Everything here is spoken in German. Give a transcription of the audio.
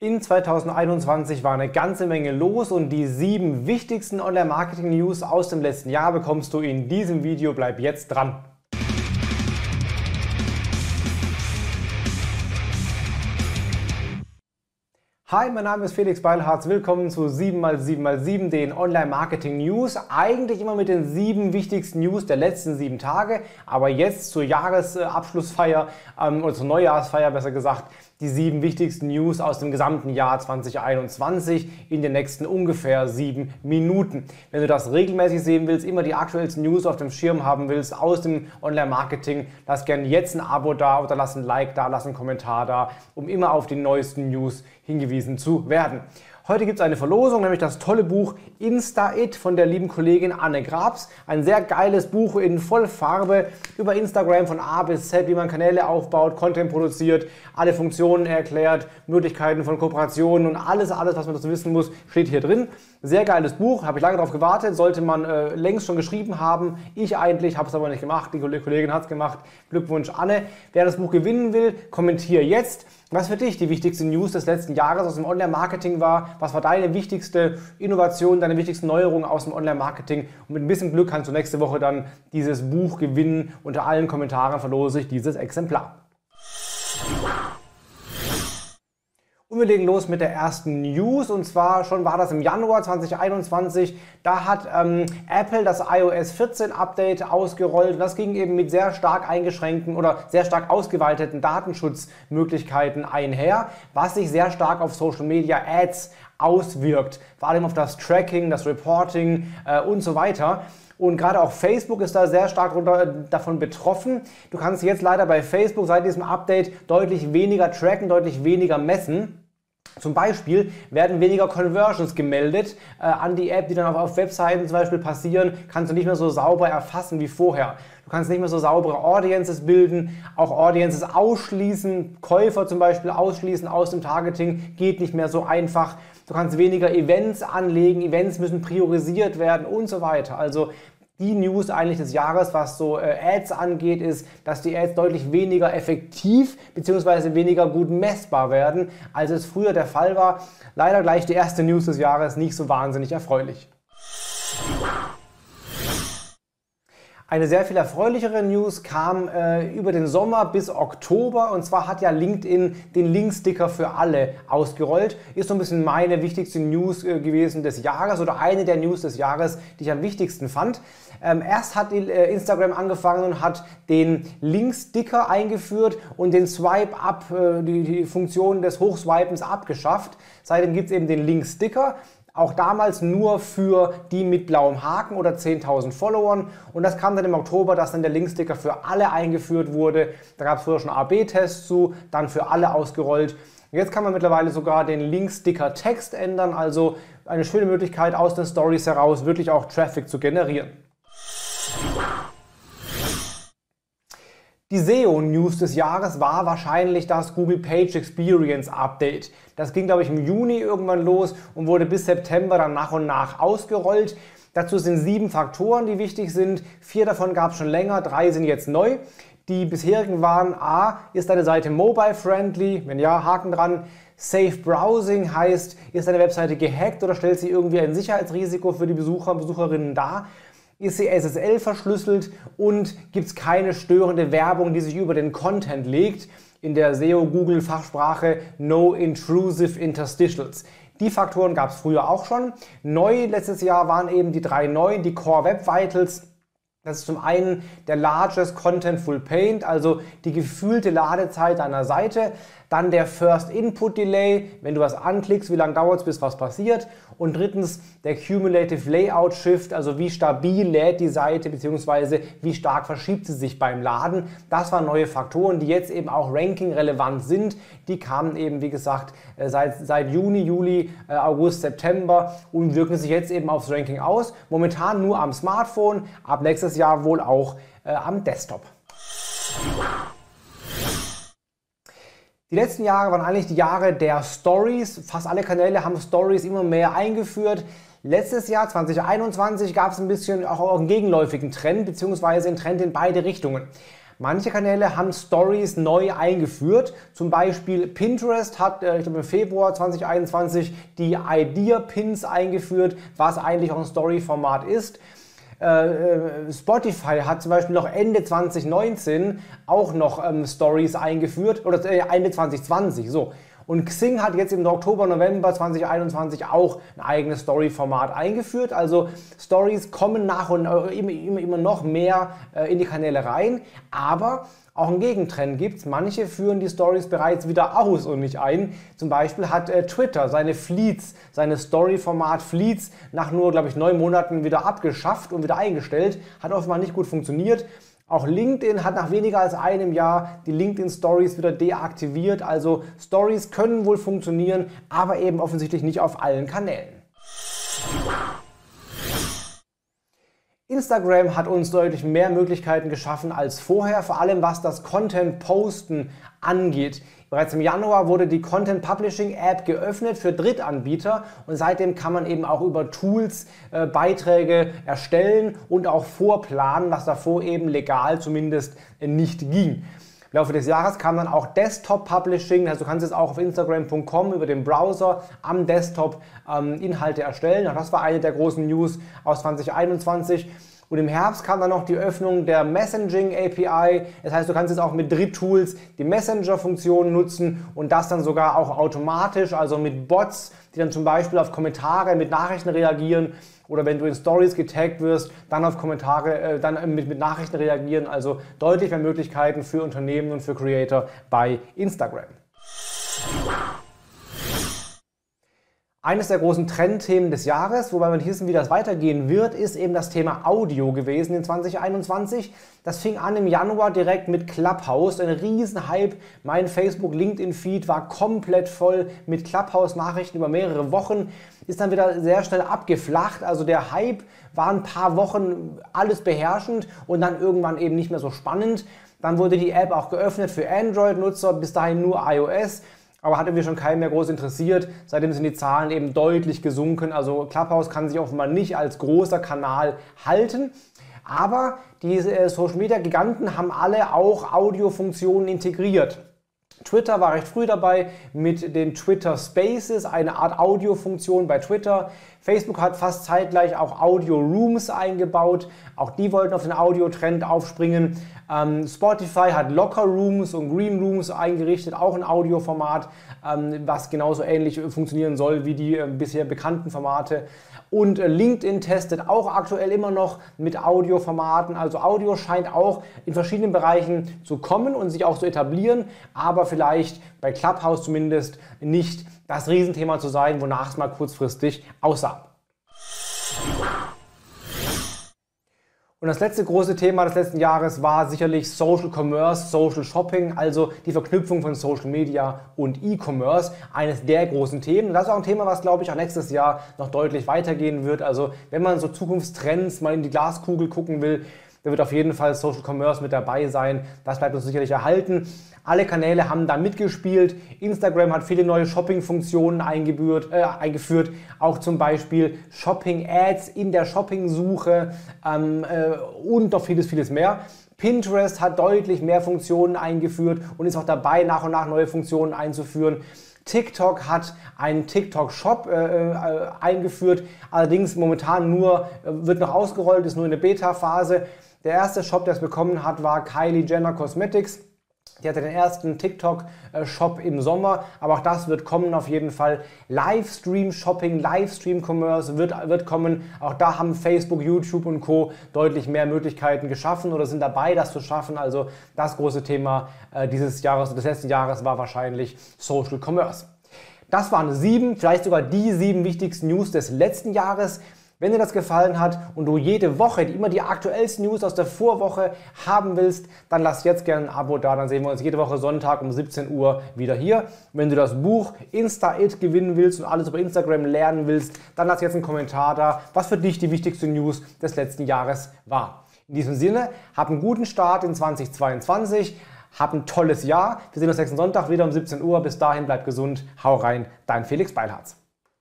In 2021 war eine ganze Menge los und die sieben wichtigsten Online-Marketing-News aus dem letzten Jahr bekommst du in diesem Video. Bleib jetzt dran! Hi, mein Name ist Felix Beilharz. Willkommen zu 7x7x7, den Online-Marketing News. Eigentlich immer mit den sieben wichtigsten News der letzten sieben Tage, aber jetzt zur Jahresabschlussfeier ähm, oder zur Neujahrsfeier besser gesagt, die sieben wichtigsten News aus dem gesamten Jahr 2021 in den nächsten ungefähr sieben Minuten. Wenn du das regelmäßig sehen willst, immer die aktuellsten News auf dem Schirm haben willst aus dem Online-Marketing, lass gerne jetzt ein Abo da oder lass ein Like da, lass einen Kommentar da, um immer auf die neuesten News hingewiesen zu werden. Heute gibt es eine Verlosung, nämlich das tolle Buch Insta-It von der lieben Kollegin Anne Grabs. Ein sehr geiles Buch in Vollfarbe über Instagram von A bis Z, wie man Kanäle aufbaut, Content produziert, alle Funktionen erklärt, Möglichkeiten von Kooperationen und alles, alles, was man dazu wissen muss, steht hier drin. Sehr geiles Buch, habe ich lange darauf gewartet, sollte man äh, längst schon geschrieben haben. Ich eigentlich, habe es aber nicht gemacht, die Kollegin hat es gemacht. Glückwunsch Anne. Wer das Buch gewinnen will, kommentiere jetzt. Was für dich die wichtigste News des letzten Jahres aus dem Online-Marketing war? Was war deine wichtigste Innovation, deine wichtigsten Neuerungen aus dem Online-Marketing? Und mit ein bisschen Glück kannst du nächste Woche dann dieses Buch gewinnen. Unter allen Kommentaren verlose ich dieses Exemplar. Und wir legen los mit der ersten News und zwar schon war das im Januar 2021. Da hat ähm, Apple das iOS 14 Update ausgerollt. Das ging eben mit sehr stark eingeschränkten oder sehr stark ausgeweiteten Datenschutzmöglichkeiten einher, was sich sehr stark auf Social Media Ads auswirkt. Vor allem auf das Tracking, das Reporting äh, und so weiter. Und gerade auch Facebook ist da sehr stark runter, davon betroffen. Du kannst jetzt leider bei Facebook seit diesem Update deutlich weniger tracken, deutlich weniger messen. Zum Beispiel werden weniger Conversions gemeldet äh, an die App, die dann auf, auf Webseiten zum Beispiel passieren, kannst du nicht mehr so sauber erfassen wie vorher. Du kannst nicht mehr so saubere Audiences bilden, auch Audiences ausschließen, Käufer zum Beispiel ausschließen aus dem Targeting, geht nicht mehr so einfach. Du kannst weniger Events anlegen, Events müssen priorisiert werden und so weiter. Also die News eigentlich des Jahres, was so äh, Ads angeht, ist, dass die Ads deutlich weniger effektiv bzw. weniger gut messbar werden, als es früher der Fall war. Leider gleich die erste News des Jahres nicht so wahnsinnig erfreulich. Eine sehr viel erfreulichere News kam äh, über den Sommer bis Oktober und zwar hat ja LinkedIn den Linksticker für alle ausgerollt. Ist so ein bisschen meine wichtigste News äh, gewesen des Jahres oder eine der News des Jahres, die ich am wichtigsten fand. Ähm, erst hat äh, Instagram angefangen und hat den Linksticker eingeführt und den Swipe-Up, äh, die, die Funktion des Hochswipens abgeschafft. Seitdem gibt es eben den Linksticker. Auch damals nur für die mit blauem Haken oder 10.000 Followern. Und das kam dann im Oktober, dass dann der Linksticker für alle eingeführt wurde. Da gab es früher schon AB-Tests zu, dann für alle ausgerollt. Jetzt kann man mittlerweile sogar den Linksticker Text ändern, also eine schöne Möglichkeit aus den Stories heraus wirklich auch Traffic zu generieren. Die SEO-News des Jahres war wahrscheinlich das Google Page Experience Update. Das ging, glaube ich, im Juni irgendwann los und wurde bis September dann nach und nach ausgerollt. Dazu sind sieben Faktoren, die wichtig sind. Vier davon gab es schon länger, drei sind jetzt neu. Die bisherigen waren A, ist deine Seite mobile-friendly? Wenn ja, Haken dran. Safe Browsing heißt, ist deine Webseite gehackt oder stellt sie irgendwie ein Sicherheitsrisiko für die Besucher und Besucherinnen dar? Ist sie SSL verschlüsselt und gibt es keine störende Werbung, die sich über den Content legt. In der SEO-Google-Fachsprache No Intrusive Interstitials. Die Faktoren gab es früher auch schon. Neu letztes Jahr waren eben die drei neuen, die Core Web Vitals. Das ist zum einen der Largest Contentful Paint, also die gefühlte Ladezeit einer Seite. Dann der First Input Delay, wenn du was anklickst, wie lange dauert es, bis was passiert. Und drittens der Cumulative Layout Shift, also wie stabil lädt die Seite bzw. wie stark verschiebt sie sich beim Laden. Das waren neue Faktoren, die jetzt eben auch Ranking relevant sind. Die kamen eben, wie gesagt, äh, seit, seit Juni, Juli, äh, August, September und wirken sich jetzt eben aufs Ranking aus. Momentan nur am Smartphone, ab nächstes Jahr wohl auch äh, am Desktop. Die letzten Jahre waren eigentlich die Jahre der Stories. Fast alle Kanäle haben Stories immer mehr eingeführt. Letztes Jahr, 2021, gab es ein bisschen auch einen gegenläufigen Trend, beziehungsweise einen Trend in beide Richtungen. Manche Kanäle haben Stories neu eingeführt. Zum Beispiel Pinterest hat, äh, ich glaube im Februar 2021 die Idea Pins eingeführt, was eigentlich auch ein Story-Format ist. Äh, äh, Spotify hat zum Beispiel noch Ende 2019 auch noch ähm, Stories eingeführt oder äh, Ende 2020 so. Und Xing hat jetzt im Oktober, November 2021 auch ein eigenes Story-Format eingeführt. Also Stories kommen nach und äh, immer, immer, noch mehr äh, in die Kanäle rein. Aber auch einen Gegentrend gibt es. Manche führen die Stories bereits wieder aus und nicht ein. Zum Beispiel hat äh, Twitter seine Fleets, seine Story-Format Fleets nach nur, glaube ich, neun Monaten wieder abgeschafft und wieder eingestellt. Hat offenbar nicht gut funktioniert. Auch LinkedIn hat nach weniger als einem Jahr die LinkedIn Stories wieder deaktiviert. Also Stories können wohl funktionieren, aber eben offensichtlich nicht auf allen Kanälen. Instagram hat uns deutlich mehr Möglichkeiten geschaffen als vorher, vor allem was das Content Posten angeht. Bereits im Januar wurde die Content Publishing App geöffnet für Drittanbieter und seitdem kann man eben auch über Tools äh, Beiträge erstellen und auch vorplanen, was davor eben legal zumindest nicht ging. Im Laufe des Jahres kam dann auch Desktop Publishing, also du kannst jetzt auch auf Instagram.com über den Browser am Desktop ähm, Inhalte erstellen. das war eine der großen News aus 2021. Und im Herbst kam dann noch die Öffnung der Messaging API. Das heißt, du kannst jetzt auch mit Dritttools die Messenger-Funktion nutzen und das dann sogar auch automatisch, also mit Bots, die dann zum Beispiel auf Kommentare mit Nachrichten reagieren oder wenn du in Stories getaggt wirst, dann auf Kommentare, äh, dann mit, mit Nachrichten reagieren. Also deutlich mehr Möglichkeiten für Unternehmen und für Creator bei Instagram. Eines der großen Trendthemen des Jahres, wobei nicht wissen, wie das weitergehen wird, ist eben das Thema Audio gewesen in 2021. Das fing an im Januar direkt mit Clubhouse, ein Riesenhype. Mein Facebook-LinkedIn-Feed war komplett voll mit Clubhouse-Nachrichten über mehrere Wochen. Ist dann wieder sehr schnell abgeflacht. Also der Hype war ein paar Wochen alles beherrschend und dann irgendwann eben nicht mehr so spannend. Dann wurde die App auch geöffnet für Android-Nutzer, bis dahin nur iOS aber hat irgendwie schon keinen mehr groß interessiert. Seitdem sind die Zahlen eben deutlich gesunken. Also Clubhouse kann sich offenbar nicht als großer Kanal halten. Aber diese äh, Social Media Giganten haben alle auch Audiofunktionen integriert. Twitter war recht früh dabei mit den Twitter Spaces, eine Art Audiofunktion bei Twitter. Facebook hat fast zeitgleich auch Audio Rooms eingebaut. Auch die wollten auf den Audio-Trend aufspringen. Ähm, Spotify hat Locker Rooms und Green Rooms eingerichtet, auch ein Audioformat, ähm, was genauso ähnlich funktionieren soll wie die äh, bisher bekannten Formate. Und äh, LinkedIn testet auch aktuell immer noch mit Audioformaten. Also Audio scheint auch in verschiedenen Bereichen zu kommen und sich auch zu etablieren, aber vielleicht bei Clubhouse zumindest nicht das Riesenthema zu sein, wonach es mal kurzfristig aussah. Und das letzte große Thema des letzten Jahres war sicherlich Social Commerce, Social Shopping, also die Verknüpfung von Social Media und E-Commerce, eines der großen Themen. Das ist auch ein Thema, was, glaube ich, auch nächstes Jahr noch deutlich weitergehen wird. Also wenn man so Zukunftstrends mal in die Glaskugel gucken will, da wird auf jeden Fall Social Commerce mit dabei sein. Das bleibt uns sicherlich erhalten. Alle Kanäle haben da mitgespielt. Instagram hat viele neue Shopping-Funktionen äh, eingeführt. Auch zum Beispiel Shopping-Ads in der Shopping-Suche ähm, äh, und noch vieles, vieles mehr. Pinterest hat deutlich mehr Funktionen eingeführt und ist auch dabei, nach und nach neue Funktionen einzuführen. TikTok hat einen TikTok-Shop äh, äh, eingeführt, allerdings momentan nur, äh, wird noch ausgerollt, ist nur in der Beta-Phase. Der erste Shop, der es bekommen hat, war Kylie Jenner Cosmetics. Die hatte den ersten TikTok-Shop im Sommer, aber auch das wird kommen auf jeden Fall. Livestream-Shopping, Livestream-Commerce wird, wird kommen. Auch da haben Facebook, YouTube und Co. deutlich mehr Möglichkeiten geschaffen oder sind dabei, das zu schaffen. Also das große Thema äh, dieses Jahres, des letzten Jahres war wahrscheinlich Social Commerce. Das waren sieben, vielleicht sogar die sieben wichtigsten News des letzten Jahres. Wenn dir das gefallen hat und du jede Woche immer die aktuellsten News aus der Vorwoche haben willst, dann lass jetzt gerne ein Abo da. Dann sehen wir uns jede Woche Sonntag um 17 Uhr wieder hier. Wenn du das Buch Insta-It gewinnen willst und alles über Instagram lernen willst, dann lass jetzt einen Kommentar da, was für dich die wichtigste News des letzten Jahres war. In diesem Sinne, hab einen guten Start in 2022. Hab ein tolles Jahr. Wir sehen uns nächsten Sonntag wieder um 17 Uhr. Bis dahin bleib gesund. Hau rein. Dein Felix Beilharz.